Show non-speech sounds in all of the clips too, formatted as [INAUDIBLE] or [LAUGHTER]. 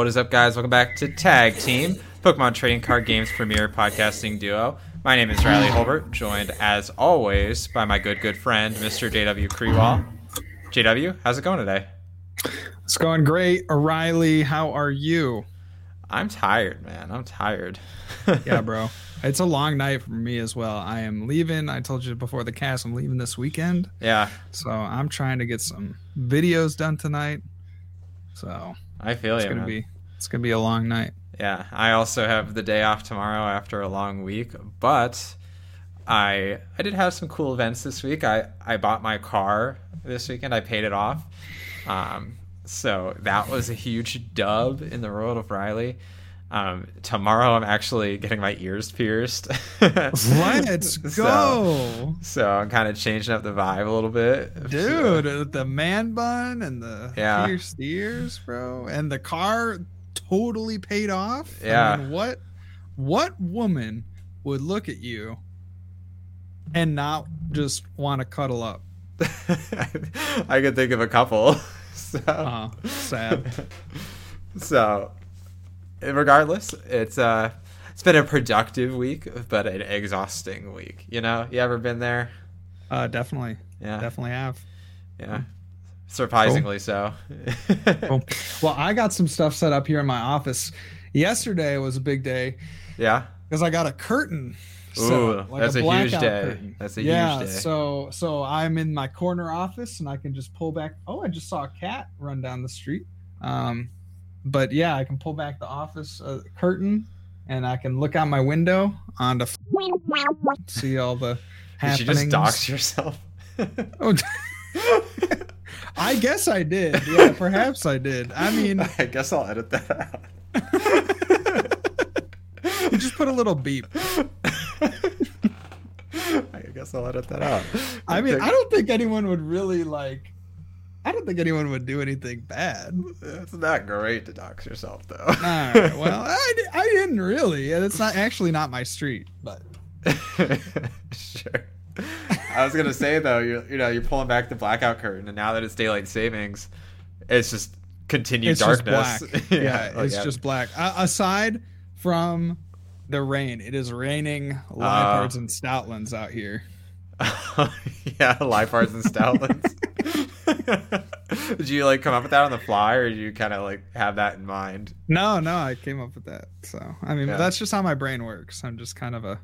What is up, guys? Welcome back to Tag Team, Pokemon Trading Card Games premier podcasting duo. My name is Riley Holbert, joined as always by my good, good friend, Mr. JW Krewall. JW, how's it going today? It's going great. Riley, how are you? I'm tired, man. I'm tired. [LAUGHS] yeah, bro. It's a long night for me as well. I am leaving. I told you before the cast, I'm leaving this weekend. Yeah. So I'm trying to get some videos done tonight. So I feel it's you. gonna man. be it's gonna be a long night. Yeah, I also have the day off tomorrow after a long week, but I I did have some cool events this week. I I bought my car this weekend. I paid it off. Um, so that was a huge dub in the world of Riley. Um, tomorrow I'm actually getting my ears pierced. [LAUGHS] Let's [LAUGHS] So- go. So I'm kind of changing up the vibe a little bit, Dude, uh, the man bun and the Yeah. pierced ears, bro. And the car totally paid off. Yeah. I mean, what what woman would look at you and not just want to cuddle up? [LAUGHS] I could think of a couple. So. Uh, sad. so regardless it's uh it's been a productive week but an exhausting week you know you ever been there Uh, definitely, yeah definitely have. yeah surprisingly so Cool. [LAUGHS] Well, I got some stuff set up here in my office. Yesterday was a big day yeah because I got a curtain. set Ooh, up, that's a huge day. curtain. That's a yeah, huge day. so so I'm in my corner office and I can just pull back. Oh, I just saw a cat run down the street. Um, but yeah, I can pull back the office uh, curtain and I can look out my window on the see all the did [LAUGHS] you just dox yourself [LAUGHS] Oh, [LAUGHS] I guess I did. Yeah, perhaps I did. I mean, i guess i'll edit that out just put a little beep. i guess i'll edit that out I mean, I don't think anyone would really like. I don't think anyone would do anything bad. it's not great to dox yourself though All right, well, [LAUGHS] I, I didn't really. It's not actually not my street, but [LAUGHS] sure. I was gonna say though, you you know, you're pulling back the blackout curtain, and now that it's daylight savings, it's just continued it's just darkness. black. [LAUGHS] yeah, like, it's just black. Uh, aside from the rain, it is raining Liepards and Stoutlands out here. yeah, Liepards and Stoutlands. [LAUGHS] did you like come up with that on the fly, or did you kind of like have that in mind? No, no, I came up with that. So I mean, Yeah. that's just how my brain works. I'm just kind of a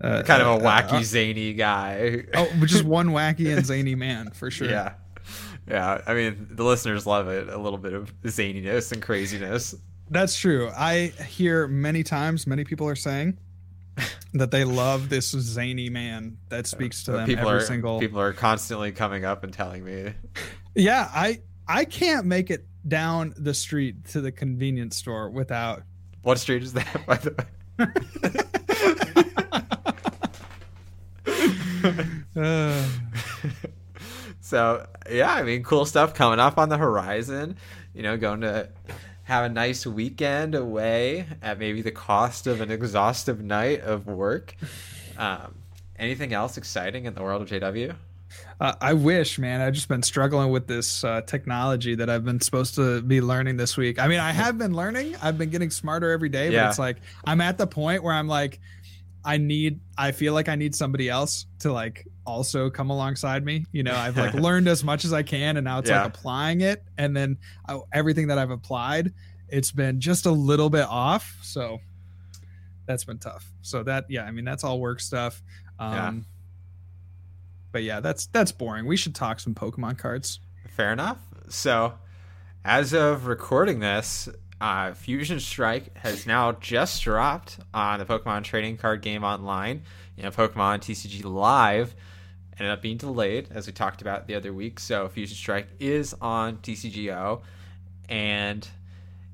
uh, Kind of a wacky, uh, zany guy. [LAUGHS] oh, just one wacky and [LAUGHS] zany man for sure. Yeah. Yeah, I mean the listeners love it. A little bit of zaniness and craziness. That's true. I hear many times many people are saying [LAUGHS] that they love this zany man that speaks to them people every are single. people are constantly coming up and telling me. Yeah, I I can't make it down the street to the convenience store without. What street is that, [LAUGHS] by the way? [LAUGHS] So yeah, I mean, cool stuff coming up on the horizon. You know, going to have a nice weekend away at maybe the cost of an exhaustive night of work. Um, anything else exciting in the world of JW? uh, I wish, man. I've just been struggling with this uh, technology that I've been supposed to be learning this week. I mean, I have been learning. I've been getting smarter every day, but it's like I'm at the point where I'm like, I need. I feel like I need somebody else to like also come alongside me. You know, I've like [LAUGHS] learned as much as I can, and now it's Yeah. like applying it, and then uh, everything that I've applied, it's been just a little bit off. So that's been tough. So that, yeah, I mean, that's all work stuff. Um, Yeah. But yeah, that's that's boring. We should talk some Pokemon cards. Fair enough. So, as of recording this, uh, Fusion Strike has now just dropped on the Pokemon Trading Card Game Online. You know, Pokemon TCG Live ended up being delayed, as we talked about the other week. So, Fusion Strike is on TCGO, and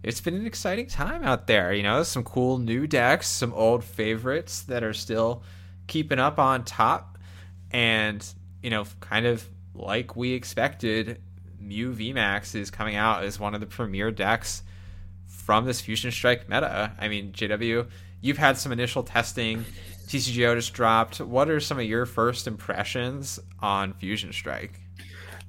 it's been an exciting time out there. You know, some cool new decks, some old favorites that are still keeping up on top and you know kind of like we expected mew vmax is coming out as one of the premier decks from this fusion strike meta i mean jw you've had some initial testing tcgo just dropped what are some of your first impressions on fusion strike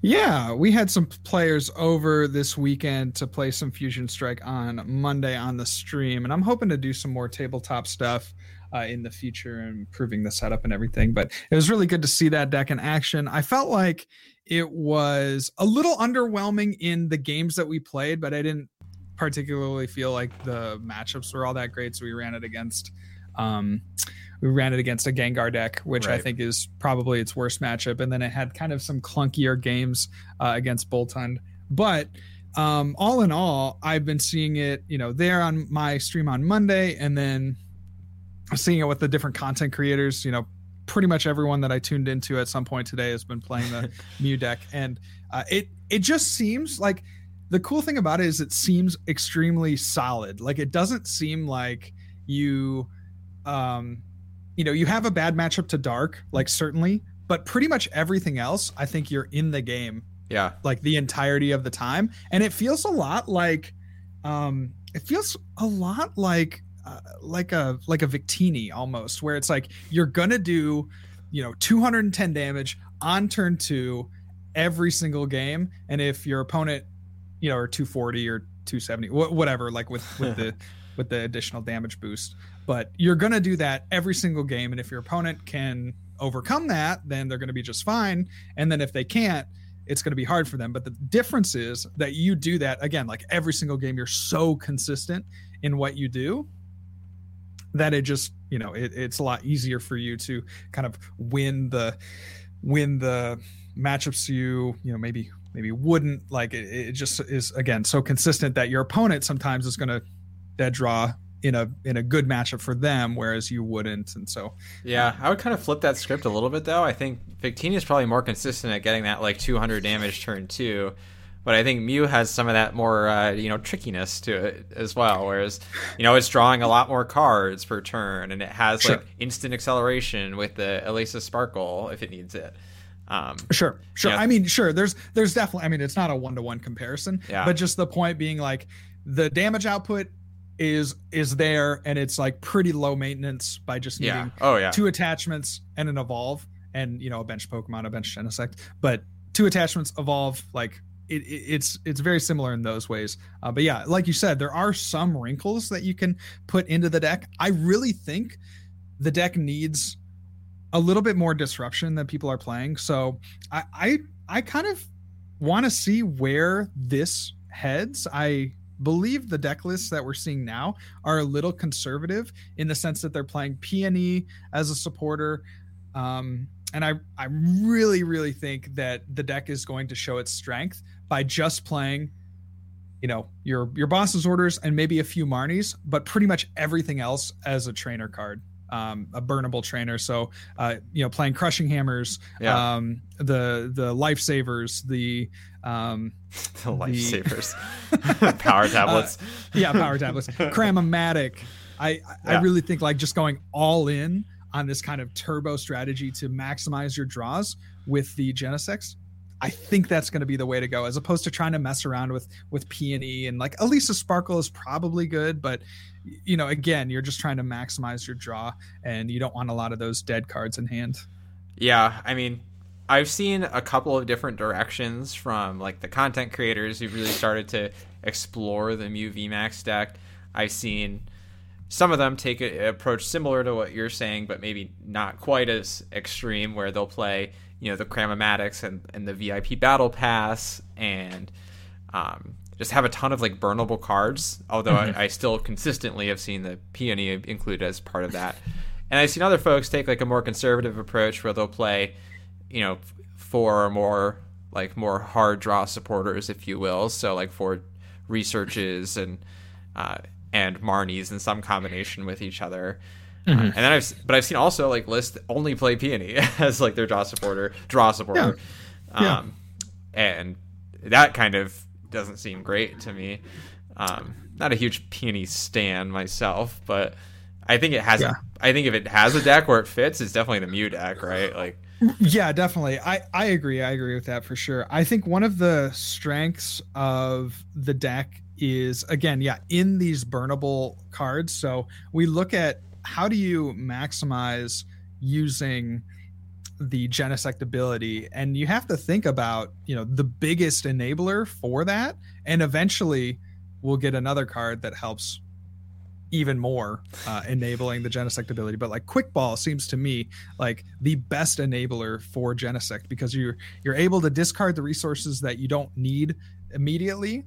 Yeah, we had some players over this weekend to play some Fusion Strike on Monday on the stream, and I'm hoping to do some more tabletop stuff uh, in the future and improving the setup and everything. But it was really good to see that deck in action. I felt like it was a little underwhelming in the games that we played, but I didn't particularly feel like the matchups were all that great. So we ran it against. Um, we ran it against a Gengar deck, which right. I think is probably its worst matchup. And then it had kind of some clunkier games uh, against Boltund. But um, all in all, I've been seeing it, you know, there on my stream on Monday, and then seeing it with the different content creators. You know, pretty much everyone that I tuned into at some point today has been playing the [LAUGHS] Mew deck, and uh, it it just seems like the cool thing about it is it seems extremely solid. Like it doesn't seem like you um you know, you have a bad matchup to Dark, like certainly, but pretty much everything else, I think you're in the game. Yeah. Like the entirety of the time. And it feels a lot like um it feels a lot like uh, like a like a Victini almost where it's like you're going to do, you know, 210 damage on turn 2 every single game and if your opponent, you know, or 240 or 270 whatever like with with [LAUGHS] the with the additional damage boost but you're going to do that every single game. And if your opponent can overcome that, then they're going to be just fine. And then if they can't, it's going to be hard for them. But the difference is that you do that again, like every single game, you're so consistent in what you do that it just, you know, it, it's a lot easier for you to kind of win the win the matchups you, you know, maybe maybe wouldn't like it, it just is again so consistent that your opponent sometimes is going to dead draw in a in a good matchup for them, whereas you wouldn't. And so, yeah, I would kind of flip that script a little bit though. I think Victini is probably more consistent at getting that like 200 damage turn two, but I think Mew has some of that more uh, you know trickiness to it as well. Whereas you know it's drawing a lot more cards per turn, and it has sure. like instant acceleration with the Elesa Sparkle if it needs it. Um, sure, sure. I mean, sure. There's there's definitely. I mean, it's not a one to one comparison, yeah. but just the point being like the damage output is is there and it's like pretty low maintenance by just needing yeah. oh yeah. two attachments and an evolve and you know a bench pokemon a bench genesect but two attachments evolve like it, it, it's it's very similar in those ways. Uh, but yeah like you said there are some wrinkles that you can put into the deck. I really think the deck needs a little bit more disruption than people are playing. So i i, I kind of want to see where this heads. I believe the deck lists that we're seeing now are a little conservative in the sense that they're playing Peony as a supporter. Um, and I, I really, really think that the deck is going to show its strength by just playing, you know, your your boss's orders and maybe a few Marnies, but pretty much everything else as a trainer card um, a burnable trainer. So, uh, you know, playing crushing hammers, yeah. um, the the lifesavers, the um, [LAUGHS] the lifesavers, [LAUGHS] [LAUGHS] power tablets. Uh, yeah, power tablets. Cram-o-matic. I yeah. I really think like just going all in on this kind of turbo strategy to maximize your draws with the Genesects I think that's going to be the way to go, as opposed to trying to mess around with with P and E and like Elesa Sparkle is probably good, but you know, again, you're just trying to maximize your draw, and you don't want a lot of those dead cards in hand. Yeah, I mean, I've seen a couple of different directions from like the content creators who've really started to explore the Mew VMAX deck. I've seen some of them take an approach similar to what you're saying, but maybe not quite as extreme, where they'll play you know the Cram-o-matics and, and the VIP Battle Pass and um, just have a ton of like burnable cards. Although mm-hmm. I, I, still consistently have seen the Peony included as part of that. And I've seen other folks take like a more conservative approach where they'll play, you know, four or more like more hard draw supporters, if you will. So like for researches and uh, and Marnies in some combination with each other. Mm-hmm. Uh, and then I've, but I've seen also like list only play peony [LAUGHS] as like their draw supporter, draw supporter, yeah. Um, yeah. and that kind of doesn't seem great to me. Um, not a huge peony stan myself, but I think it has. Yeah. A, I think if it has a deck where it fits, it's definitely the Mew deck, right? Like, yeah, definitely. I I agree. I agree with that for sure. I think one of the strengths of the deck is again, yeah, in these burnable cards. So we look at how do you maximize using the Genesect ability, and you have to think about you know the biggest enabler for that, and eventually we'll get another card that helps even more uh, enabling the Genesect ability. But like Quick Ball seems to me like the best enabler for Genesect because you're you're able to discard the resources that you don't need immediately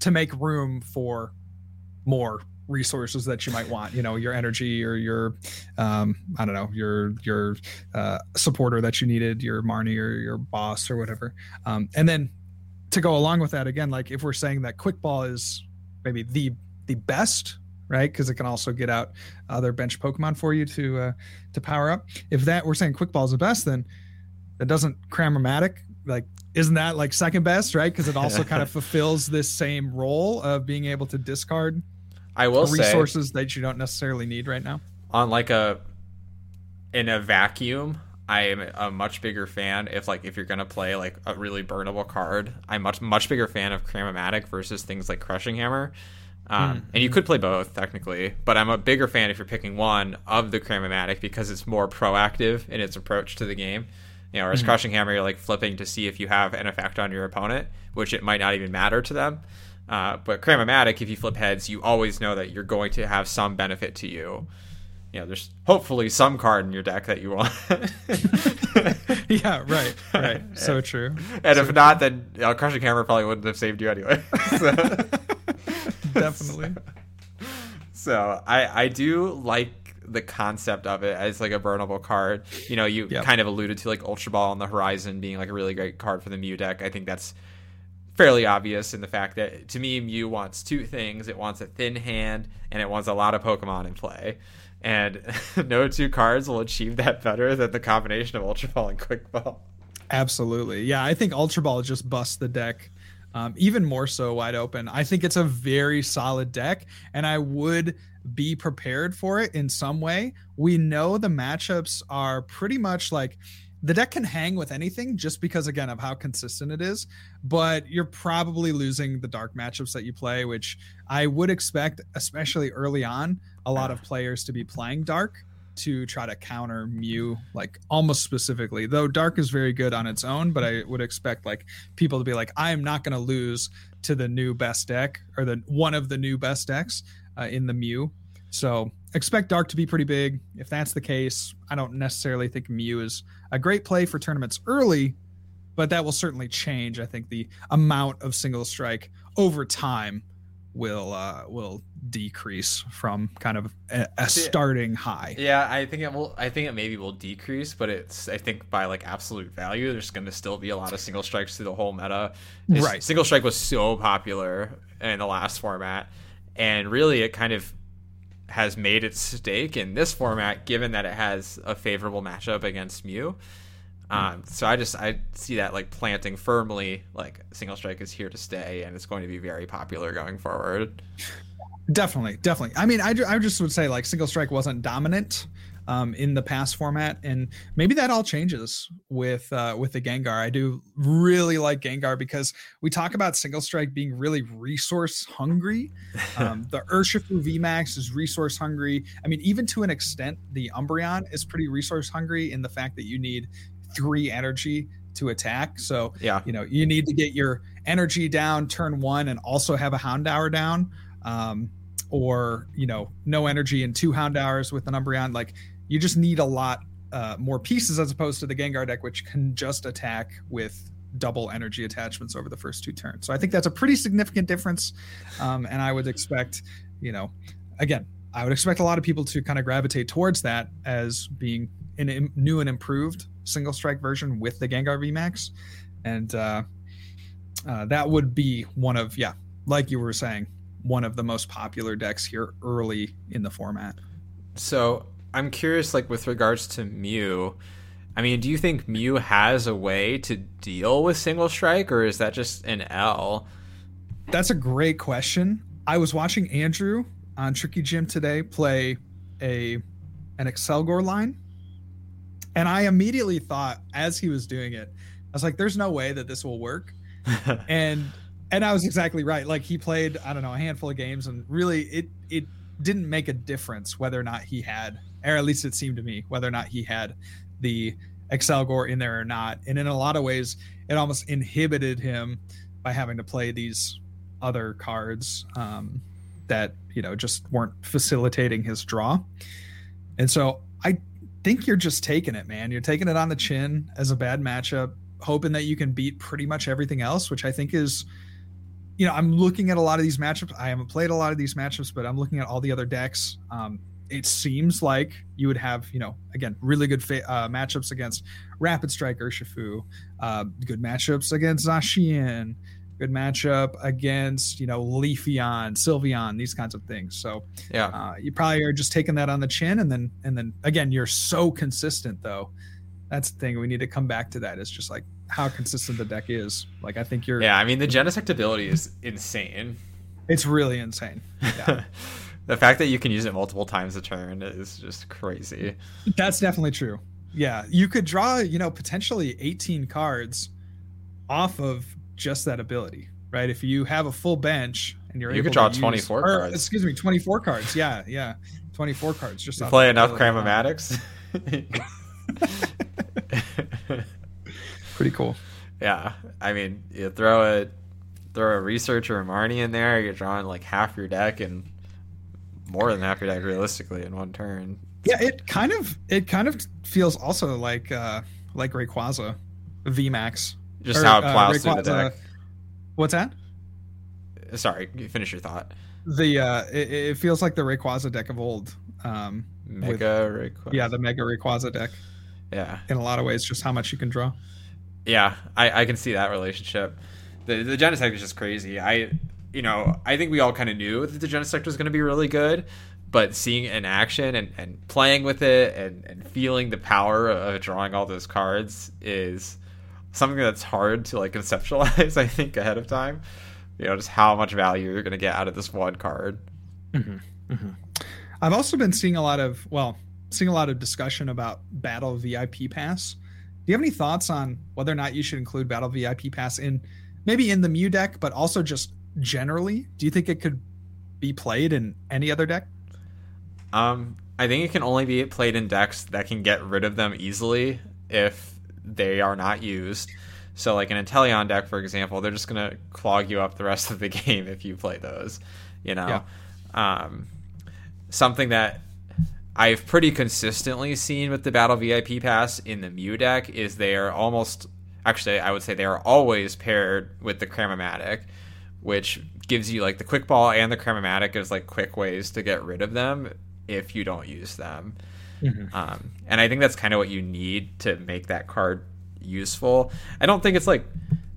to make room for more resources that you might want you know your energy or your um i don't know your your uh supporter that you needed your marnie or your boss or whatever um and then to go along with that again like if we're saying that quick ball is maybe the the best right because it can also get out other bench pokemon for you to uh to power up if that we're saying quick ball is the best then that doesn't cramomatic like isn't that like second best right because it also kind of [LAUGHS] fulfills this same role of being able to discard I will resources say, that you don't necessarily need right now. on like a in a vacuum, I am a much bigger fan if like if you're gonna play like a really burnable card. I'm much much bigger fan of Cramomatic versus things like Crushing Hammer. Um, And you could play both technically, but I'm a bigger fan if you're picking one of the Cramomatic because it's more proactive in its approach to the game. You know, whereas Crushing Hammer, you're like flipping to see if you have an effect on your opponent, which it might not even matter to them. Uh, but Cramomatic, if you flip heads, you always know that you're going to have some benefit to you. You know, there's hopefully some card in your deck that you want. [LAUGHS] yeah, right, right. So [LAUGHS] true. and So if not, then uh, Crushing Hammer probably wouldn't have saved you anyway. [LAUGHS] so, [LAUGHS] Definitely. so I I do like the concept of it as like a burnable card. You know, you Yep. kind of alluded to like Ultra Ball on the horizon being like a really great card for the Mew deck. I think that's fairly obvious in the fact that to me Mew wants two things. It wants a thin hand and it wants a lot of Pokemon in play. And [LAUGHS] no two cards will achieve that better than the combination of Ultra Ball and Quick Ball. Absolutely. Yeah, I think Ultra Ball just busts the deck um, even more so wide open. I think it's a very solid deck, and I would be prepared for it in some way. We know the matchups are pretty much like the deck can hang with anything just because, again, of how consistent it is. But you're probably losing the dark matchups that you play, which I would expect, especially early on, a lot of players to be playing dark to try to counter Mew, like almost specifically. Though Dark is very good on its own, but I would expect like people to be like, I am not going to lose to the new best deck or the one of the new best decks uh, in the Mew. So expect Dark to be pretty big. If that's the case, I don't necessarily think Mew is a great play for tournaments early, but that will certainly change. I think the amount of single strike over time will uh, will decrease from kind of a, a starting high. Yeah, I think it will. I think it maybe will decrease, but it's. I think by like absolute value, there's going to still be a lot of single strikes through the whole meta. It's- Right. Single strike was so popular in the last format, and really, it kind of has made its stake in this format, given that it has a favorable matchup against Mew. Um, so I just I see that like planting firmly, like single strike is here to stay, and it's going to be very popular going forward. Definitely, definitely. I mean, I, I just would say like single strike wasn't dominant um, in the past format, and maybe that all changes with uh, with the Gengar. I do really like Gengar because we talk about single strike being really resource hungry. [LAUGHS] Um, the Urshifu VMAX is resource hungry. I mean, even to an extent, the Umbreon is pretty resource hungry in the fact that you need three energy to attack. So Yeah, you know you need to get your energy down turn one and also have a Houndoom down um, or you know no energy and two Houndooms with an umbreon. Like you just need a lot uh, more pieces as opposed to the gengar deck which can just attack with double energy attachments over the first two turns. So i think that's a pretty significant difference um, and i would expect you know again i would expect a lot of people to kind of gravitate towards that as being an im- new and improved single strike version with the gengar vmax and uh, uh, that would be one of yeah like you were saying one of the most popular decks here early in the format So I'm curious, like with regards to Mew. I mean, do you think Mew has a way to deal with single strike, or is that just an L? that's a great question i was watching andrew on tricky gym today play a an excelgor line and i immediately thought as he was doing it i was like there's no way that this will work [LAUGHS] and and I was exactly right. Like he played, I don't know, a handful of games, and really, it it didn't make a difference whether or not he had, or at least it seemed to me, whether or not he had the Excelgor in there or not. And in a lot of ways, it almost inhibited him by having to play these other cards um, that you know just weren't facilitating his draw. And so I think you're just taking it, man. You're taking it on the chin as a bad matchup, hoping that you can beat pretty much everything else, which I think is you know, I'm looking at a lot of these matchups. I haven't played a lot of these matchups, but I'm looking at all the other decks. Um, it seems like you would have, you know, again, really good fa- uh, matchups against Rapid Strike Urshifu, uh, good matchups against Zacian, good matchup against, you know, Leafeon, Sylveon, these kinds of things. So, Yeah. uh, you probably are just taking that on the chin, and then, and then again, you're so consistent though. That's the thing. We need to come back to that. It's just like how consistent the deck is. Like I think you're. Yeah, I mean the Genesect ability is insane. It's really insane. Yeah. [LAUGHS] the fact that you can use it multiple times a turn is just crazy. That's definitely true. Yeah, you could draw, you know, potentially 18 cards off of just that ability, right? If you have a full bench and you're You able could draw to use- 24 or, cards. Excuse me, 24 cards. Yeah, yeah, 24 cards. Just play enough cramomatics. [LAUGHS] [LAUGHS] Pretty cool. yeah, I mean, you throw a throw a researcher or a Marnie in there, you're drawing like half your deck and more than half your deck realistically in one turn. Yeah, it kind of it kind of feels also like uh like Rayquaza VMAX. Just Or, how it uh, plows through the deck. What's that? Sorry, finish your thought. The uh it, it feels like the Rayquaza deck of old. Um Mega Rayquaza. yeah, the Mega Rayquaza deck yeah, in a lot of ways, just how much you can draw. yeah. I, I can see that relationship. The the Genesect is just crazy. I you know I think we all kind of knew that the Genesect was going to be really good, but seeing it in action and, and playing with it and, and feeling the power of drawing all those cards is something that's hard to like conceptualize. [LAUGHS] I think ahead of time. You know just how much value you're going to get out of this one card. I've also been seeing a lot of well, seeing a lot of discussion about Battle VIP Pass. Do you have any thoughts on whether or not you should include Battle VIP Pass in maybe in the Mew deck, but also just generally? Do you think it could be played in any other deck? Um, I think it can only be played in decks that can get rid of them easily if they are not used. So, like an Inteleon deck, for example, they're just gonna clog you up the rest of the [LAUGHS] game if you play those. You know, um, something that I've pretty consistently seen with the Battle VIP Pass in the Mew deck is they are almost actually I would say they are always paired with the Cramomatic, which gives you like the quick ball and the Cramomatic as like quick ways to get rid of them if you don't use them. Um, and I think that's kind of what you need to make that card useful. I don't think it's like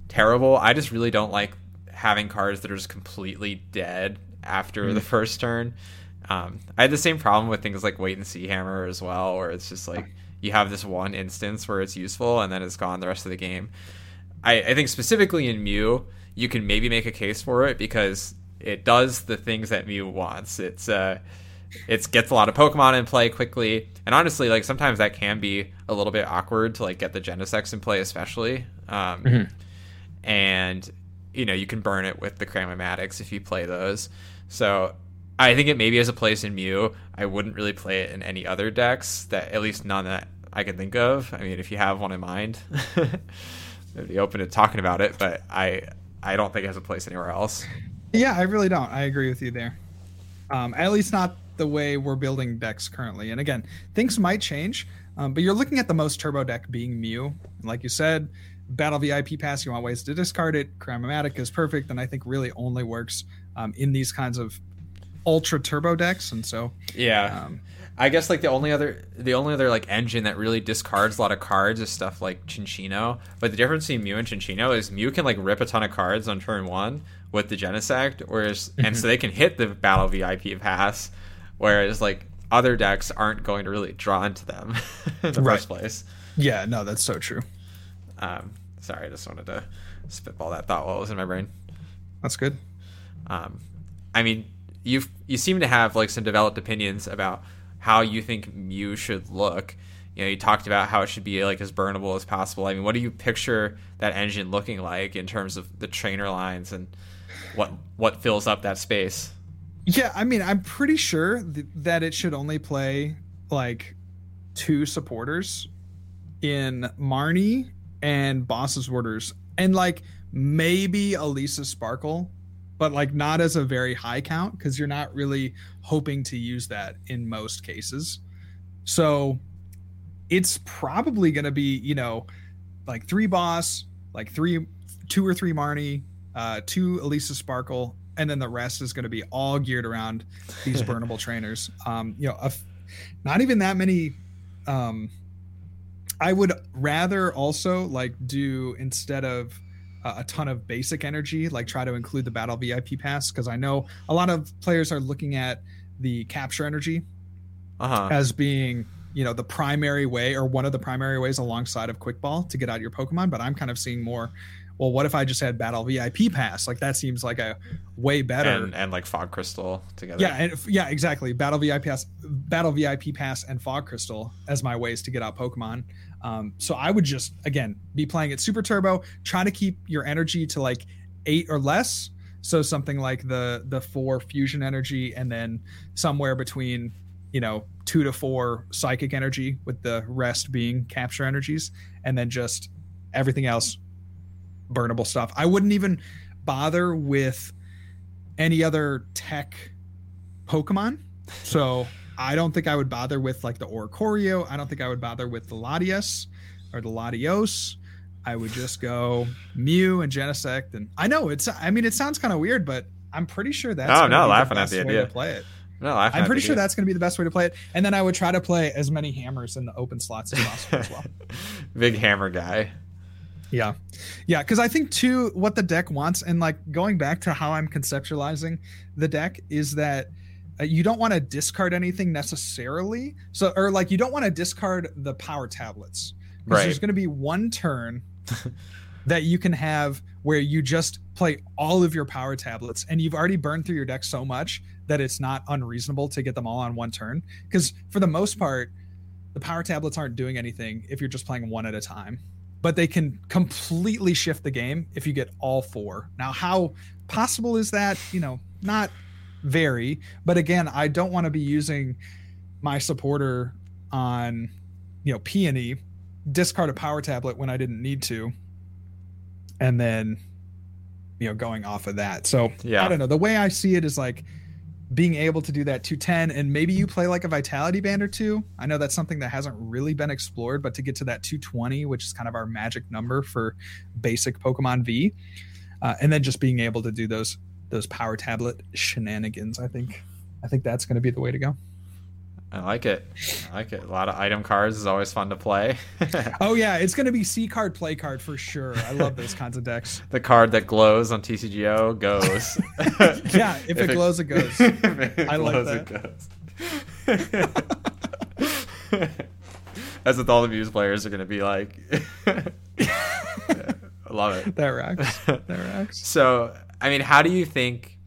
terrible. I just really don't like having cards that are just completely dead after the first turn. Um, I had the same problem with things like Wait and See Hammer as well, where it's just like you have this one instance where it's useful and then it's gone the rest of the game. I, I think specifically in Mew, you can maybe make a case for it because it does the things that Mew wants. It's uh, it gets a lot of Pokemon in play quickly, and honestly, like sometimes that can be a little bit awkward to like get the Genesects in play, especially. Um, And you know you can burn it with the Cramomatics if you play those. So I think it maybe has a place in Mew. I wouldn't really play it in any other decks that at least none that I can think of. I mean, if you have one in mind, [LAUGHS] I'd be open to talking about it, but I I don't think it has a place anywhere else. Yeah, I really don't. I agree with you there. Um, at least not the way we're building decks currently. And again, things might change, um, but you're looking at the most turbo deck being Mew. And like you said, Battle VIP Pass, you want ways to discard it. Cramomatic is perfect, and I think really only works um, in these kinds of ultra turbo decks. And so, Yeah. um, I guess like the only other the only other like engine that really discards a lot of cards is stuff like Cinccino. But the difference between Mew and Cinccino is Mew can like rip a ton of cards on turn one with the Genesect, whereas and so they can hit the Battle VIP pass, whereas like other decks aren't going to really draw into them [LAUGHS] in the Right. first place. yeah, no, that's so true. Um, sorry, I just wanted to spitball that thought while it was in my brain. That's good. Um, I mean, you you seem to have like some developed opinions about how you think Mew should look. You know, you talked about how it should be like as burnable as possible. I mean, what do you picture that engine looking like in terms of the trainer lines and what what fills up that space? Yeah, I mean, I'm pretty sure th- that it should only play like two supporters in Marnie and Boss's Orders, and like maybe Elesa Sparkle, but like not as a very high count because you're not really hoping to use that in most cases. So it's probably going to be, you know, like three boss, like three, two or three Marnie, uh, two Elesa Sparkle, and then the rest is going to be all geared around these [LAUGHS] burnable trainers. Um, you know, a, not even that many. Um, I would rather also like do instead of uh, a ton of basic energy, like try to include the battle VIP pass because I know a lot of players are looking at the capture energy Uh-huh. as being you know the primary way or one of the primary ways alongside of quick ball to get out your pokemon but i'm kind of seeing more well what if i just had battle vip pass? Like that seems like a way better. And and like fog crystal together. yeah and yeah exactly. Battle vip pass battle vip pass and fog crystal as my ways to get out pokemon. Um, so i would just again be playing it super turbo trying to keep your energy to like eight or less. So something like the the four fusion energy and then somewhere between you know two to four psychic energy with the rest being capture energies. And then just everything else burnable stuff i wouldn't even bother with any other tech pokemon so i don't think i would bother with like the oricorio i don't think i would bother with the latias or the latios i would just go mew and genesect and i know it's i mean it sounds kind of weird but i'm pretty sure that's No, not be laughing at best the way idea. to play it No, I I'm pretty sure that's going to be the best way to play it. And then I would try to play as many hammers in the open slots as possible as well. [LAUGHS] big hammer guy. Yeah. Yeah. Cause I think, too, what the deck wants, and like going back to how I'm conceptualizing the deck, is that uh, you don't want to discard anything necessarily. So, or like you don't want to discard the power tablets. Because Right. there's going to be one turn [LAUGHS] that you can have where you just play all of your power tablets and you've already burned through your deck so much that it's not unreasonable to get them all on one turn. Because for the most part, the power tablets aren't doing anything if you're just playing one at a time, but they can completely shift the game if you get all four. Now, how possible is that? You know, not very, but again, I don't want to be using my supporter on, you know, peony, discard a power tablet when I didn't need to, and then, you know, going off of that. So Yeah. I don't know. The way I see it is like being able to do that 210 and maybe you play like a vitality band or two. I know that's something that hasn't really been explored but to get to that 220 which is kind of our magic number for basic pokemon v uh, and then just being able to do those those power tablet shenanigans i think i think that's going to be the way to go I like it. I like it. A lot of item cards is always fun to play. [LAUGHS] oh yeah it's going to be c card play card for sure i love those kinds of decks the card that glows on TCGO goes. [LAUGHS] yeah if, it glows it goes [LAUGHS] if it I like glows, it goes. That's what all the Muse players are going to be like. Yeah, I love it. that rocks that rocks So, I mean, how do you think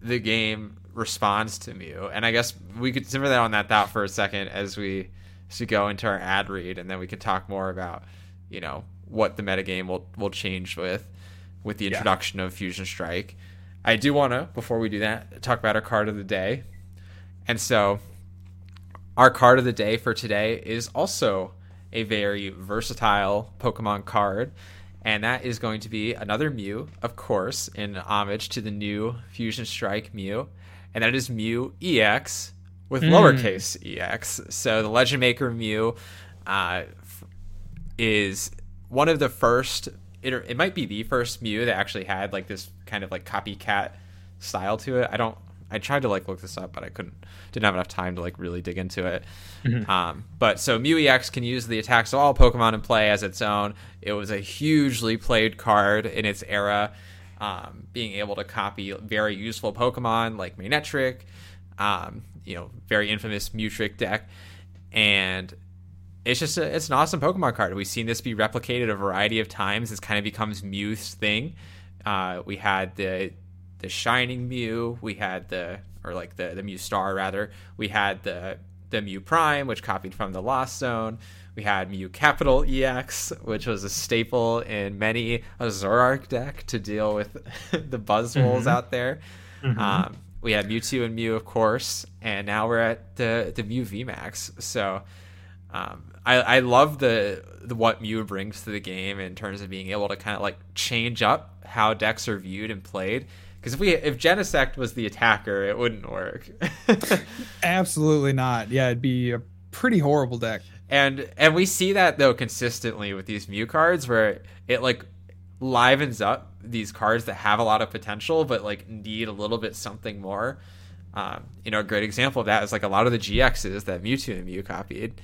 the game responds to Mew? And I guess we could simmer that on that thought for a second as we as we go into our ad read, and then we can talk more about, you know, what the metagame will will change with with the Yeah. introduction of Fusion Strike. I do want to, before we do that, talk about our card of the day. And so, our card of the day for today is also a very versatile Pokemon card, and that is going to be another Mew, of course, in homage to the new Fusion Strike Mew, and that is Mew EX with lowercase EX. So the Legend Maker Mew uh, is one of the first. It, it might be the first Mew that actually had like this kind of like copycat style to it. I don't. I tried to like look this up, but I couldn't. Didn't have enough time to like really dig into it. Um, but so Mew EX can use the attacks of all Pokemon in play as its own. It was a hugely played card in its era. Um, being able to copy very useful Pokemon like Manectric, um, you know, very infamous Mewtrick deck, and it's just a, it's an awesome Pokemon card. We've seen this be replicated a variety of times. This kind of becomes Mew's thing. Uh, we had the the Shining Mew. We had the or like the the Mew Star rather. We had the the Mew Prime, which copied from the Lost Zone. We had Mew Capital EX, which was a staple in many a Zoroark deck to deal with [LAUGHS] the Buzzwoles out there. Um, we had Mewtwo and Mew, of course, and now we're at the the Mew VMAX. So um, I, I love the, the what Mew brings to the game in terms of being able to kind of like change up how decks are viewed and played. Because if we if Genesect was the attacker, it wouldn't work. [LAUGHS] Absolutely not. Yeah, it'd be a pretty horrible deck. And and we see that though consistently with these Mew cards, where it like livens up these cards that have a lot of potential, but like need a little bit something more. Um, you know, a great example of that is like a lot of the GXs that Mewtwo and Mew copied.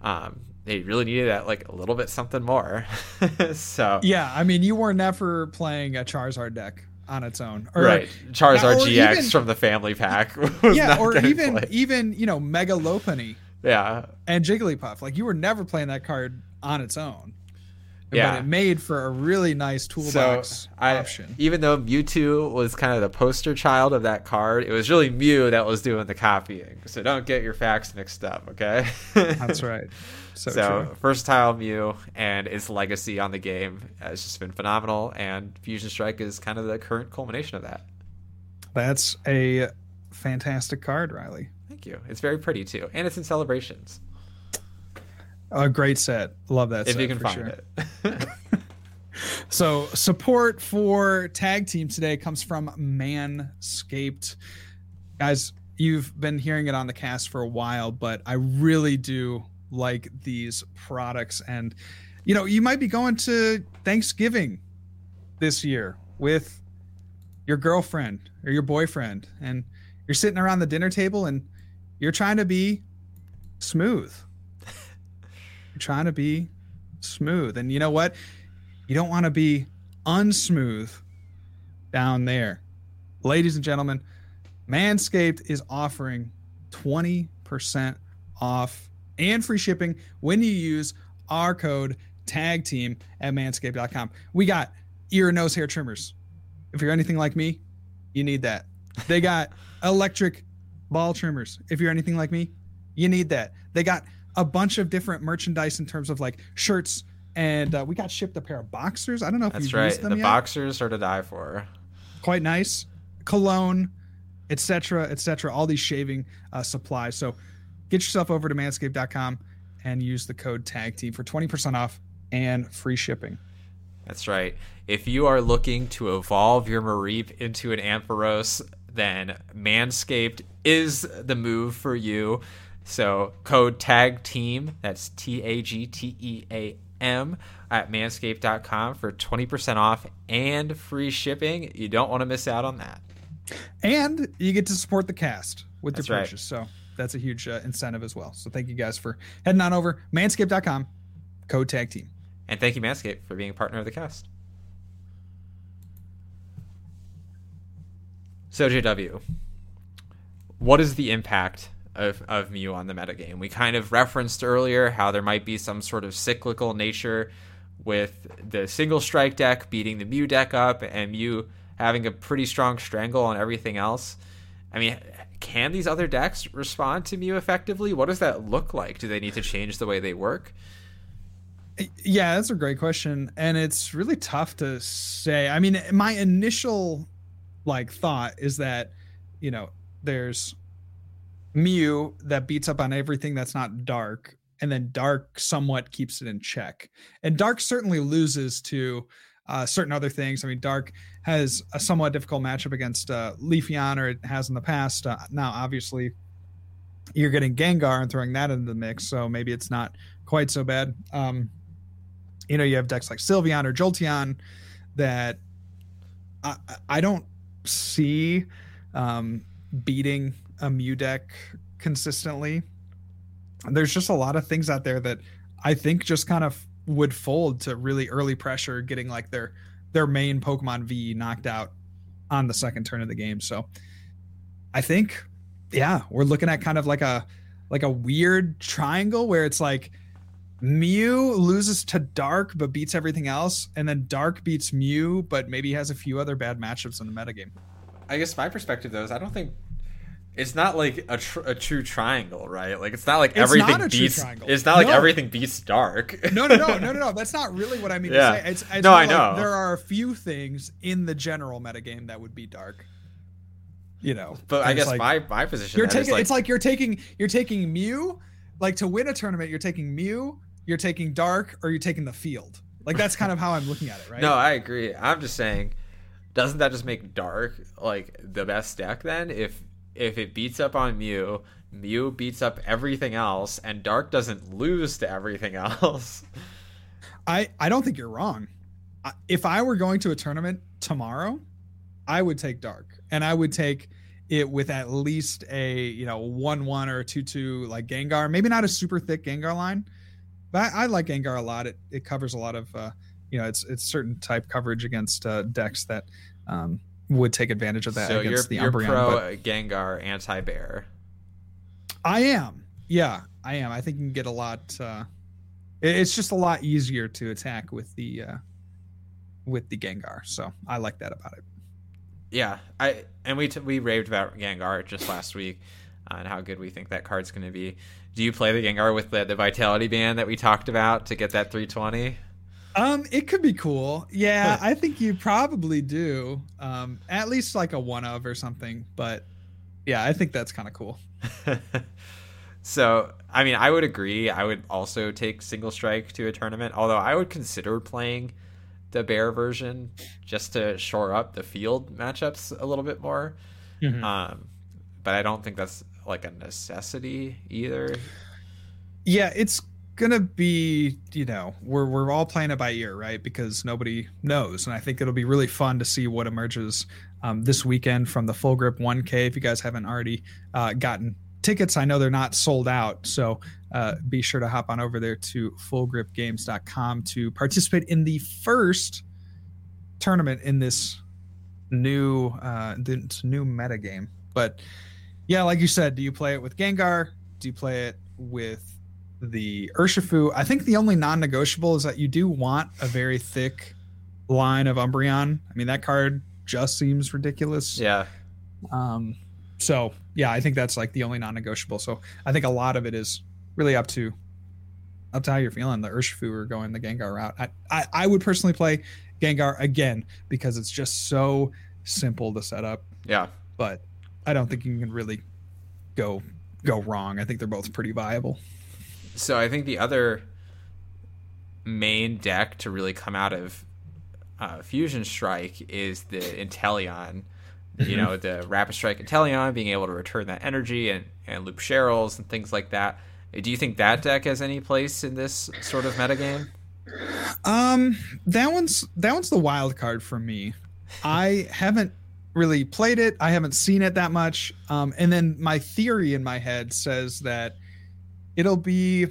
Um, they really needed that like a little bit something more. [LAUGHS] so yeah, I mean, you were never playing a Charizard deck on its own, or, right? Charizard or GX even, from the family pack. [LAUGHS] yeah, or even even you know Mega Lopunny. Yeah, and Jigglypuff. Like you were never playing that card on its own. Yeah, but it made for a really nice toolbox so I, option. Even though Mewtwo was kind of the poster child of that card, it was really Mew that was doing the copying. So don't get your facts mixed up, okay? [LAUGHS] That's right. So, so versatile Mew and its legacy on the game has just been phenomenal, and Fusion Strike is kind of the current culmination of that. That's a fantastic card, Riley. Thank you. It's very pretty too, and it's in celebrations. A great set. Love that. If you can find sure. it. [LAUGHS] so support for tag team today comes from Manscaped, guys. You've been hearing it on the cast for a while, but I really do like these products. And you know, you might be going to Thanksgiving this year with your girlfriend or your boyfriend, and you're sitting around the dinner table and you're trying to be smooth You're trying to be smooth. And you know what? You don't want to be unsmooth down there. Ladies and gentlemen, Manscaped is offering 20% off and free shipping when you use our code tag team at manscaped.com. We got ear and nose hair trimmers. If you're anything like me, you need that. They got electric ball trimmers. If you're anything like me, you need that. They got a bunch of different merchandise in terms of like shirts, and uh, we got shipped a pair of boxers. I don't know if that's right. The yet. boxers are to die for. Quite nice, cologne, etc., etc. All these shaving uh, supplies. So get yourself over to manscaped.com and use the code tag team for 20% off and free shipping. That's right. If you are looking to evolve your Mareep into an Ampharos, then Manscaped is the move for you. So code tag team, that's T A G T E A M at manscaped.com for 20% off and free shipping. You don't want to miss out on that. And you get to support the cast with that's your purchase. Right. So that's a huge uh, incentive as well. So thank you guys for heading on over manscaped.com, code tag team. And thank you, Manscaped, for being a partner of the cast. So, JW, what is the impact of, of Mew on the metagame. We kind of referenced earlier how there might be some sort of cyclical nature with the single strike deck beating the Mew deck up and Mew having a pretty strong strangle on everything else. I mean, can these other decks respond to Mew effectively? What does that look like? Do they need to change the way they work? Yeah, that's a great question. And it's really tough to say. I mean, my initial like thought is that, you know, there's Mew that beats up on everything that's not dark, and then dark somewhat keeps it in check. And dark certainly loses to uh, certain other things. I mean, dark has a somewhat difficult matchup against uh, Leafeon, or it has in the past. Uh, now, obviously, you're getting Gengar and throwing that into the mix, so maybe it's not quite so bad. Um, you know, you have decks like Sylveon or Jolteon that I, I don't see um, beating a Mew deck consistently. There's just a lot of things out there that I think just kind of would fold to really early pressure, getting like their their main Pokemon V knocked out on the second turn of the game. So I think, yeah, we're looking at kind of like a like a weird triangle where it's like Mew loses to Dark but beats everything else, and then Dark beats Mew but maybe has a few other bad matchups in the metagame. I guess my perspective though is I don't think it's not like a, tr- a true triangle, right? Like it's not like it's everything not beats. It's not like no. everything beats dark. no, no, no, no, no, no. [LAUGHS] That's not really what I mean yeah. to say. It's, it's no, I know. There are a few things in the general metagame that would be dark. You know, but I guess like, my my position you're taking like, it's like you're taking you're taking Mew like to win a tournament, you're taking Mew, you're taking Dark, or you're taking the field. Like that's kind of how I'm looking at it, [LAUGHS] right? No, I agree. I'm just saying, doesn't that just make Dark like the best deck then? If if it beats up on Mew, Mew beats up everything else, and Dark doesn't lose to everything [LAUGHS] else. I I don't think you're wrong. If I were going to a tournament tomorrow, I would take Dark, and I would take it with at least a you know one one or a two two like Gengar. Maybe not a super thick Gengar line, but I, I like Gengar a lot. It it covers a lot of uh, you know it's it's certain type coverage against uh, decks that um, would take advantage of that so you're, against the you're pro but Gengar, anti Bear. I am, yeah, I am. I think you can get a lot. Uh, it- it's just a lot easier to attack with the uh, with the Gengar. So I like that about it. Yeah, I and we t- we raved about Gengar just last week uh, and how good we think that card's going to be. Do you play the Gengar with the, the Vitality Band that we talked about to get that 320? Um, it could be cool. Yeah, I think you probably do. Um, at least like a one of or something. But yeah, I think that's kind of cool. [LAUGHS] so, I mean, I would agree. I would also take Single Strike to a tournament, although I would consider playing the Bear version just to shore up the field matchups a little bit more. Um, but I don't think that's like a necessity either. Yeah, it's gonna be you know we're we're all playing it by ear, right? Because nobody knows, and I think it'll be really fun to see what emerges um, this weekend from the Full Grip 1K. If you guys haven't already uh, gotten tickets, I know they're not sold out, so uh, be sure to hop on over there to fullgripgames.com to participate in the first tournament in this new uh this new meta game. But yeah, like you said, do you play it with Gengar? Do you play it with the Urshifu? I think the only non-negotiable is that you do want a very thick line of Umbreon. I mean, that card just seems ridiculous. Yeah. Um, so yeah, I think that's like the only non-negotiable. So I think a lot of it is really up to up to how you're feeling. The Urshifu or going the Gengar route. I, I I would personally play Gengar again because it's just so simple to set up. Yeah. But I don't think you can really go go wrong. I think they're both pretty viable. So I think the other main deck to really come out of uh, Fusion Strike is the Inteleon. You know, the Rapid Strike Inteleon being able to return that energy and, and loop Cheryls and things like that. Do you think that deck has any place in this sort of metagame? Um, that one's that one's the wild card for me. I haven't really played it. I haven't seen it that much. Um, and then my theory in my head says that it'll be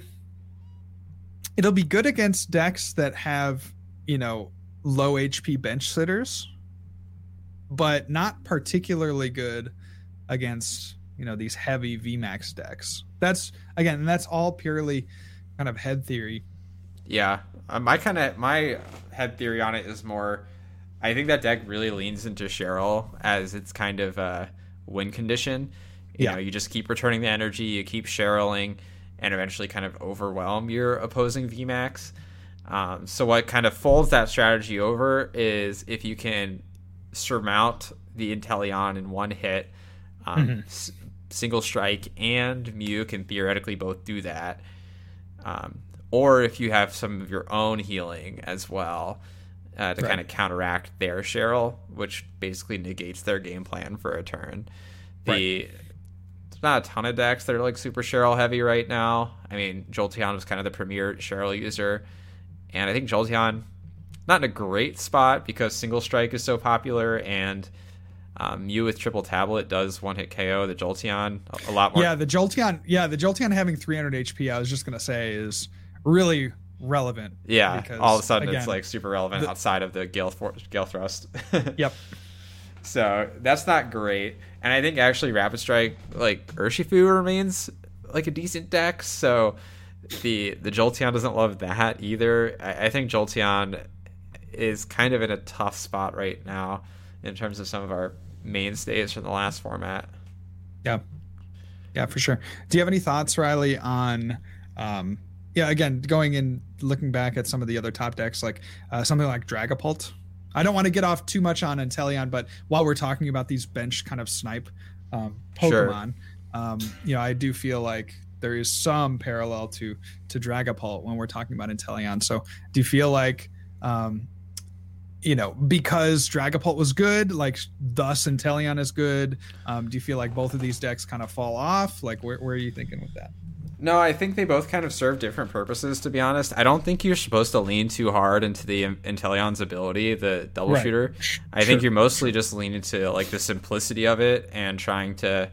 it'll be good against decks that have you know low HP bench sitters, but not particularly good against you know these heavy VMAX decks. That's again, that's all purely kind of head theory. Yeah, uh, my kind of my head theory on it is more. I think that deck really leans into Cheryl as its kind of uh, win condition. You Yeah. know, you just keep returning the energy, you keep Cheryling, and eventually kind of overwhelm your opposing VMAX. Um, so what kind of folds that strategy over is if you can surmount the Inteleon in one hit, um, s- single strike and Mew can theoretically both do that. Um, or if you have some of your own healing as well uh, to Right. kind of counteract their Cheryl, which basically negates their game plan for a turn. The there's not a ton of decks that are like super Cheryl heavy right now. I mean, Jolteon was kind of the premier Cheryl user, and I think Jolteon not in a great spot because single strike is so popular and. Um, Mew with triple tablet does one hit KO the Jolteon a, a lot more. Yeah, the Jolteon. Yeah, the Jolteon having 300 HP. I was just gonna say is really relevant. Yeah, because, all of a sudden again, it's like super relevant the- outside of the Gale, for- Gale Thrust. [LAUGHS] Yep. So that's not great. And I think actually Rapid Strike, like Urshifu remains like a decent deck. So the the Jolteon doesn't love that either. I, I think Jolteon is kind of in a tough spot right now in terms of some of our mainstays from the last format. Yeah. Yeah, for sure. Do you have any thoughts, Riley, on um yeah, again, going and looking back at some of the other top decks, like uh, something like Dragapult. I don't want to get off too much on Inteleon, but while we're talking about these bench kind of snipe um, Sure. Pokemon, um, you know, I do feel like there is some parallel to to Dragapult when we're talking about Inteleon. So do you feel like um, you know, because Dragapult was good, like thus Inteleon is good. Um, do you feel like both of these decks kind of fall off? Like, where, where are you thinking with that? No, I think they both kind of serve different purposes. To be honest, I don't think you're supposed to lean too hard into the Inteleon's ability, the double right. shooter. I think you're mostly just leaning to like the simplicity of it and trying to,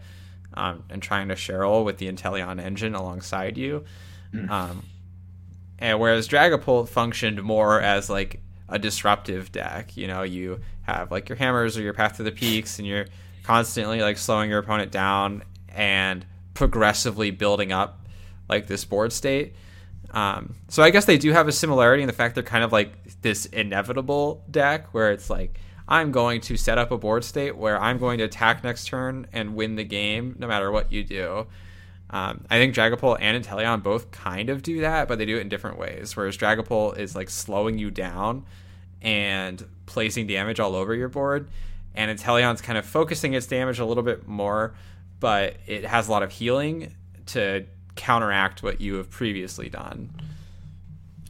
um, and trying to Cheryl with the Inteleon engine alongside you. Mm. Um, and whereas Dragapult functioned more as like a disruptive deck. You know, you have like your hammers or your path to the peaks, and you're constantly like slowing your opponent down and progressively building up like this board state. Um, so I guess they do have a similarity in the fact they're kind of like this inevitable deck where it's like I'm going to set up a board state where I'm going to attack next turn and win the game no matter what you do. Um, I think Dragapult and Inteleon both kind of do that, but they do it in different ways. Whereas Dragapult is like slowing you down and placing damage all over your board, and Inteleon's kind of focusing its damage a little bit more, but it has a lot of healing to counteract what you have previously done.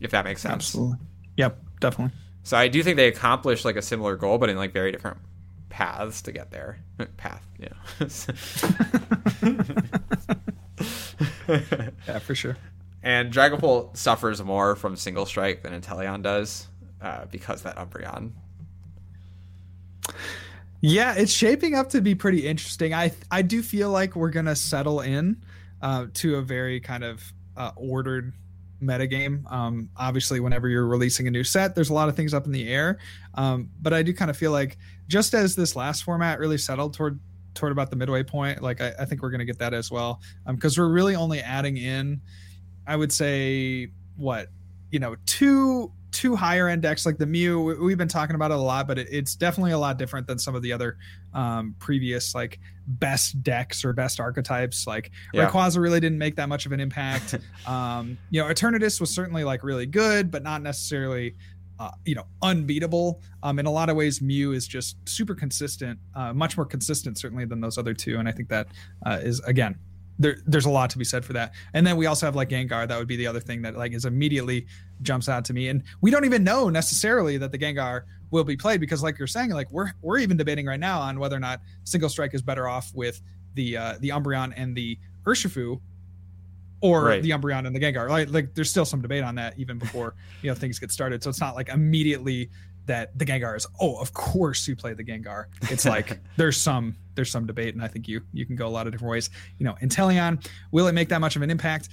If that makes sense. Absolutely. Yep, definitely. So I do think they accomplish like a similar goal, but in like very different paths to get there. [LAUGHS] Path, yeah. [LAUGHS] yeah, for sure. And Dragapult suffers more from single strike than Inteleon does uh, because that Umbreon. Yeah, it's shaping up to be pretty interesting. I I do feel like we're gonna settle in uh, to a very kind of uh, ordered metagame. Um, obviously, whenever you're releasing a new set, there's a lot of things up in the air. Um, but I do kind of feel like just as this last format really settled toward toward about the midway point. Like I, I think we're going to get that as well because um, we're really only adding in, I would say, what you know, two two higher end decks like the Mew. We've been talking about it a lot, but it, it's definitely a lot different than some of the other um, previous like best decks or best archetypes. Like yeah. Rayquaza really didn't make that much of an impact. [LAUGHS] um, you know, Eternatus was certainly like really good, but not necessarily uh, you know unbeatable um, in a lot of ways mew is just super consistent uh, much more consistent certainly than those other two and i think that uh, is again there, there's a lot to be said for that and then we also have like gengar that would be the other thing that like is immediately jumps out to me and we don't even know necessarily that the gengar will be played because like you're saying like we're we're even debating right now on whether or not single strike is better off with the uh the umbreon and the urshifu or right. the Umbreon and the Gengar. Like, like there's still some debate on that even before [LAUGHS] you know things get started. So it's not like immediately that the Gengar is oh of course you play the Gengar. It's like [LAUGHS] there's some there's some debate, and I think you you can go a lot of different ways. You know, Inteleon will it make that much of an impact?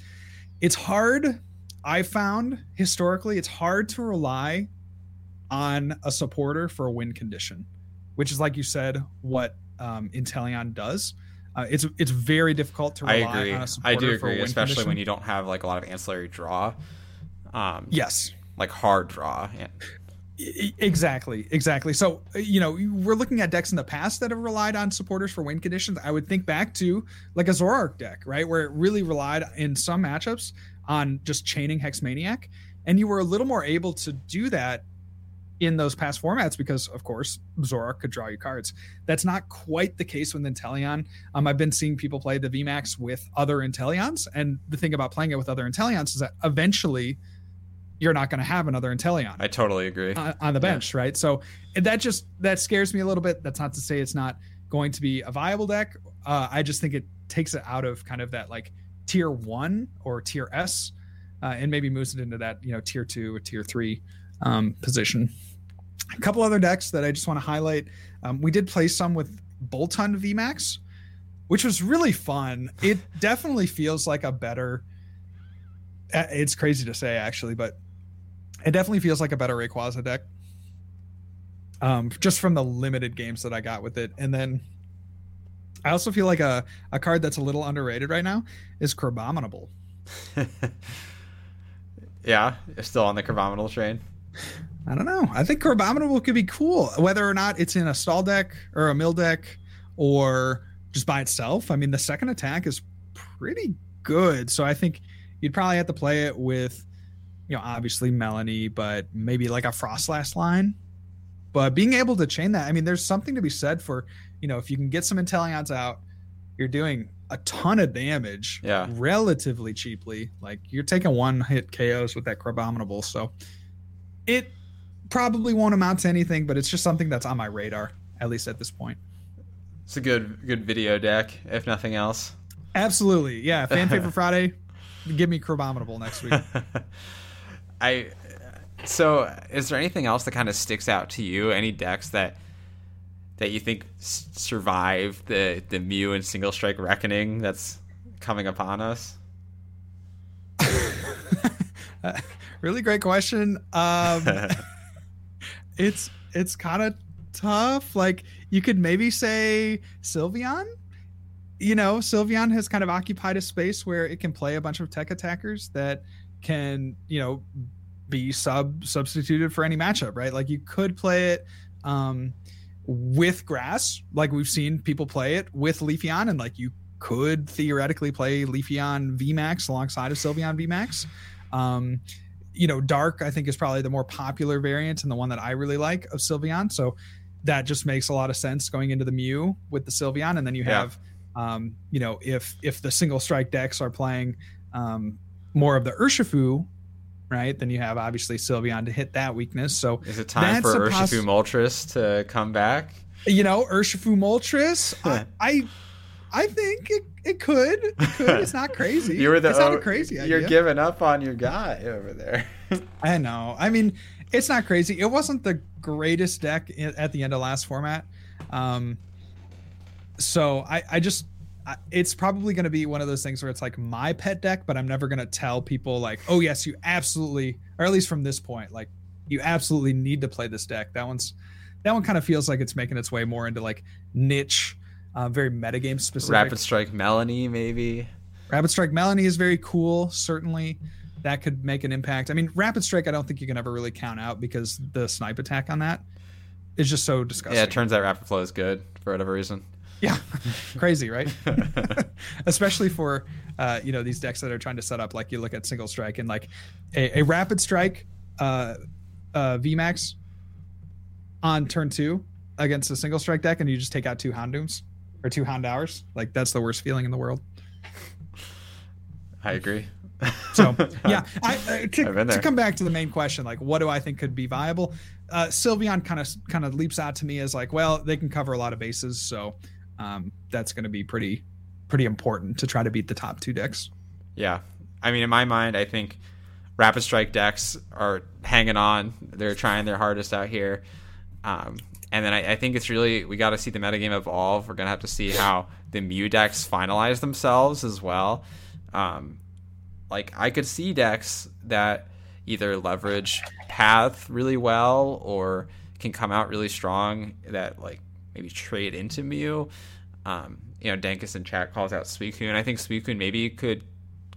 It's hard. I found historically it's hard to rely on a supporter for a win condition, which is like you said what um, Inteleon does uh, it's it's very difficult to rely I agree. on a supporter I do agree, especially condition. when you don't have like a lot of ancillary draw. Um, yes, like hard draw. Yeah. Exactly, exactly. So you know we're looking at decks in the past that have relied on supporters for win conditions. I would think back to like a Zoroark deck, right, where it really relied in some matchups on just chaining Hexmaniac, and you were a little more able to do that in those past formats because, of course, Zoroark could draw you cards. That's not quite the case with Inteleon. Um, I've been seeing people play the VMAX with other Inteleons, and the thing about playing it with other Inteleons is that eventually you're not going to have another Inteleon. I totally agree. On, on the bench, yeah. right? So that just that scares me a little bit. That's not to say it's not going to be a viable deck. Uh, I just think it takes it out of kind of that like tier one or tier S, uh, and maybe moves it into that you know tier two or tier three um, position. A couple other decks that I just want to highlight. Um, we did play some with Boltund VMAX, which was really fun. It [LAUGHS] definitely feels like a better. Uh, it's crazy to say actually, but it definitely feels like a better Rayquaza deck. Um, just from the limited games that I got with it, and then I also feel like a a card that's a little underrated right now is Crabominable. [LAUGHS] yeah, it's still on the Crabominable train. I don't know. I think Crabominable could be cool, whether or not it's in a stall deck or a mill deck or just by itself. I mean, the second attack is pretty good, so I think you'd probably have to play it with, you know, obviously Melony, but maybe like a Froslass line. But being able to chain that, I mean, there's something to be said for, you know, if you can get some Inteleons out, you're doing a ton of damage Yeah. relatively cheaply. Like you're taking one hit KOs with that Crabominable. So it probably won't amount to anything, but it's just something that's on my radar, at least at this point. It's a good good video deck, if nothing else. Absolutely. Yeah. [LAUGHS] Fan favorite Friday. Give me Crabominable next week. [LAUGHS] I so is there anything else that kind of sticks out to you? Any decks that that you think s- survive the the Mew and Single Strike Reckoning that's coming upon us? [LAUGHS] really great question. Um, [LAUGHS] it's it's kind of tough. Like you could maybe say Sylveon. You know, Sylveon has kind of occupied a space where it can play a bunch of tech attackers that can, you know, be sub substituted for any matchup, right? Like you could play it um, with grass, like we've seen people play it with Leafeon, and like you could theoretically play Leafeon VMAX alongside of Sylveon VMAX. Um, you know, Dark I think is probably the more popular variant and the one that I really like of Sylveon. So that just makes a lot of sense going into the Mew with the Sylveon, and then you Yeah. have, um, you know, if if the single strike decks are playing um, more of the Urshifu, right, then you have obviously Sylveon to hit that weakness. So Is it time for a poss- Moltres to come back? you know, Urshifu Moltres, I, [LAUGHS] I I think it, it could. It could. It's not crazy. [LAUGHS] You were the it's not a oh, crazy You're giving up on your guy over there. [LAUGHS] I know. I mean, it's not crazy. It wasn't the greatest deck at the end of last format. Um, so I, I just, it's probably going to be one of those things where it's like my pet deck, but I'm never going to tell people like, oh yes, you absolutely, or at least from this point, like you absolutely need to play this deck. That one's, that one kind of feels like it's making its way more into like niche, uh, very metagame specific. Rapid Strike Melony, maybe. Rapid Strike Melony is very cool. Certainly, that could make an impact. I mean, Rapid Strike, I don't think you can ever really count out because the snipe attack on that is just so disgusting. Yeah, it turns out Rapid Flow is good for whatever reason. Yeah. [LAUGHS] crazy, right? [LAUGHS] Especially for uh, you know these decks that are trying to set up like you look at Single Strike and like a, a Rapid Strike uh, uh, VMAX on turn two against a Single Strike deck, and you just take out two Houndooms or two Houndours. Like that's the worst feeling in the world. I agree. So [LAUGHS] yeah, I, uh, to, to come back to the main question, like what do I think could be viable? Uh, Sylveon kind of kind of leaps out to me as like, well, they can cover a lot of bases, so um, that's going to be pretty pretty important to try to beat the top two decks. Yeah. I mean, in my mind, I think Rapid Strike decks are hanging on. They're trying their hardest out here. Um, and then I, I think it's really, we got to see the metagame evolve. We're going to have to see how the Mew decks finalize themselves as well. Um, like, I could see decks that either leverage Path really well or can come out really strong that, like, maybe trade into Mew. Um, you know, Dankus in chat calls out Suicune. I think Suicune maybe could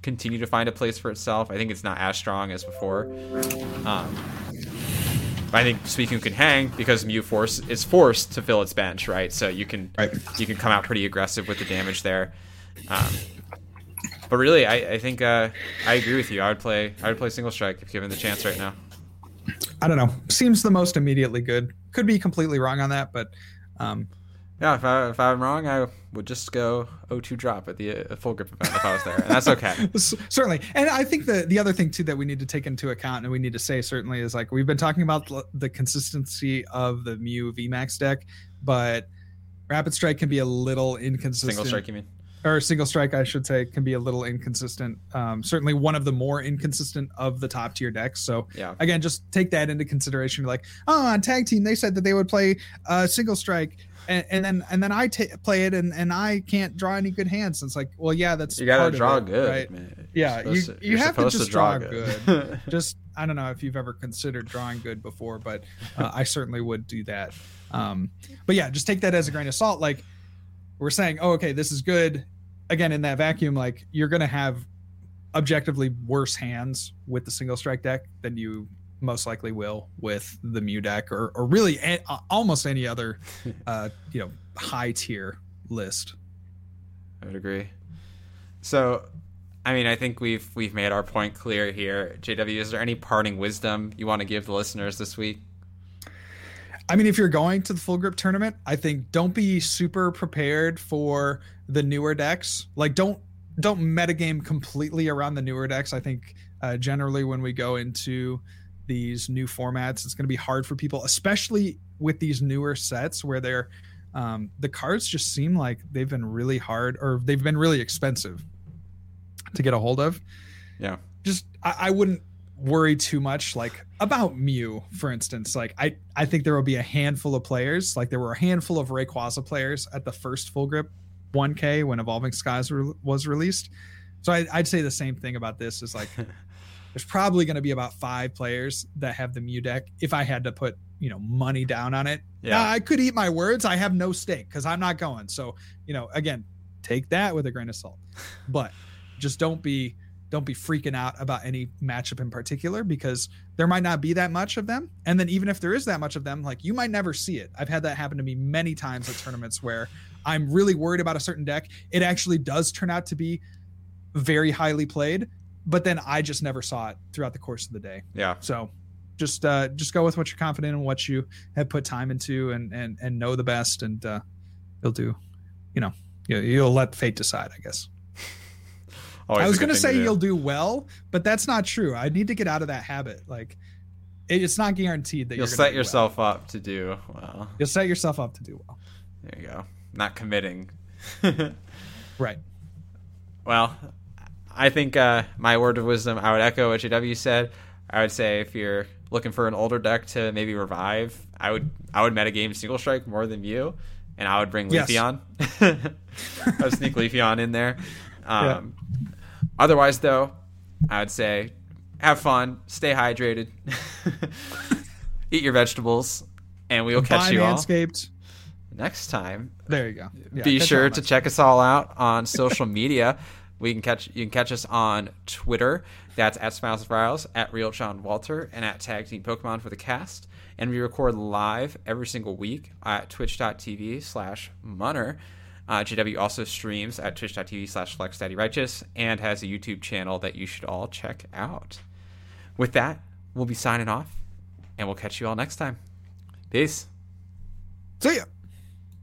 continue to find a place for itself. I think it's not as strong as before. Um, I think Suicune can hang because Mew force is forced to fill its bench, right? So you can Right. you can come out pretty aggressive with the damage there. Um, but really, I, I think uh, I agree with you. I would play I would play single strike if given the chance right now. I don't know. Seems the most immediately good. Could be completely wrong on that, but um, Yeah, if I if I'm wrong, I would just go O2 drop at the uh, full grip event if I was there, and that's okay. [LAUGHS] Certainly and i think the the other thing too that we need to take into account and we need to say certainly is like we've been talking about the consistency of the Mew VMAX deck but rapid strike can be a little inconsistent Single strike, you mean? Or single strike i should say can be a little inconsistent. Um, certainly one of the more inconsistent of the top tier decks. So Yeah. again just take that into consideration. Like oh on tag team they said that they would play uh single strike. And, and then and then i ta play it and and i can't draw any good hands. It's like well yeah that's You gotta draw it, good, right? man. Yeah, you- supposed you have to just draw good. [LAUGHS] Just i don't know if you've ever considered drawing good before but uh, i certainly would do that. Um but yeah just take that as a grain of salt. Like we're saying oh okay this is good again in that vacuum like you're gonna have objectively worse hands with the single strike deck than you most likely will with the Mew deck or, or really a, almost any other [LAUGHS] uh you know high tier list I would agree. So, I mean, I think we've we've made our point clear here. JW, is there any parting wisdom you want to give the listeners this week? I mean, if you're going to the full grip tournament, I think don't be super prepared for the newer decks. Like, don't don't metagame completely around the newer decks. I think uh, generally when we go into these new formats, it's going to be hard for people, especially with these newer sets where they're um, the cards just seem like they've been really hard or they've been really expensive to get a hold of. Yeah, just I, I wouldn't worry too much like about Mew, for instance. Like I, I think there will be a handful of players. Like there were a handful of Rayquaza players at the first full grip 1K when Evolving Skies re- was released. So I, would say the same thing about this is like [LAUGHS] there's probably going to be about five players that have the Mew deck. If I had to put you know money down on it, yeah, I could eat my words. I have no stake because I'm not going. So you know, again, take that with a grain of salt, [LAUGHS] but just don't be don't be freaking out about any matchup in particular because there might not be that much of them. And then even if there is that much of them, like you might never see it. I've had that happen to me many times at tournaments where I'm really worried about a certain deck. It actually does turn out to be very highly played, but then I just never saw it throughout the course of the day. Yeah. So just uh just go with what you're confident in, what you have put time into and and and know the best and uh you'll do you know you'll let fate decide, I guess. [LAUGHS] Always I was going to say you'll do well, but that's not true. I need to get out of that habit. Like, it's not guaranteed that you'll set yourself well. up to do well. You'll set yourself up to do well. There you go. Not committing. [LAUGHS] right. Well, I think uh, my word of wisdom, I would echo what JW said. I would say if you're looking for an older deck to maybe revive, I would I would metagame single strike more than you, and I would bring yes. [LAUGHS] I would sneak Leafeon in there. Um, yeah. Otherwise, though, I would say have fun, stay hydrated, [LAUGHS] eat your vegetables, and we'll catch you Manscaped. all next time. There you go. Yeah, Be sure to check us all out on social media. We can catch you can catch us on Twitter. That's at Smiles Files, at Real John Walter, and at Tag Team Pokemon for the cast. And we record live every single week at twitch.tv slash munner. Uh, JW also streams at twitch.tv slash flexdaddyrighteous and has a YouTube channel that you should all check out. With that, we'll be signing off, and we'll catch you all next time. Peace. See ya.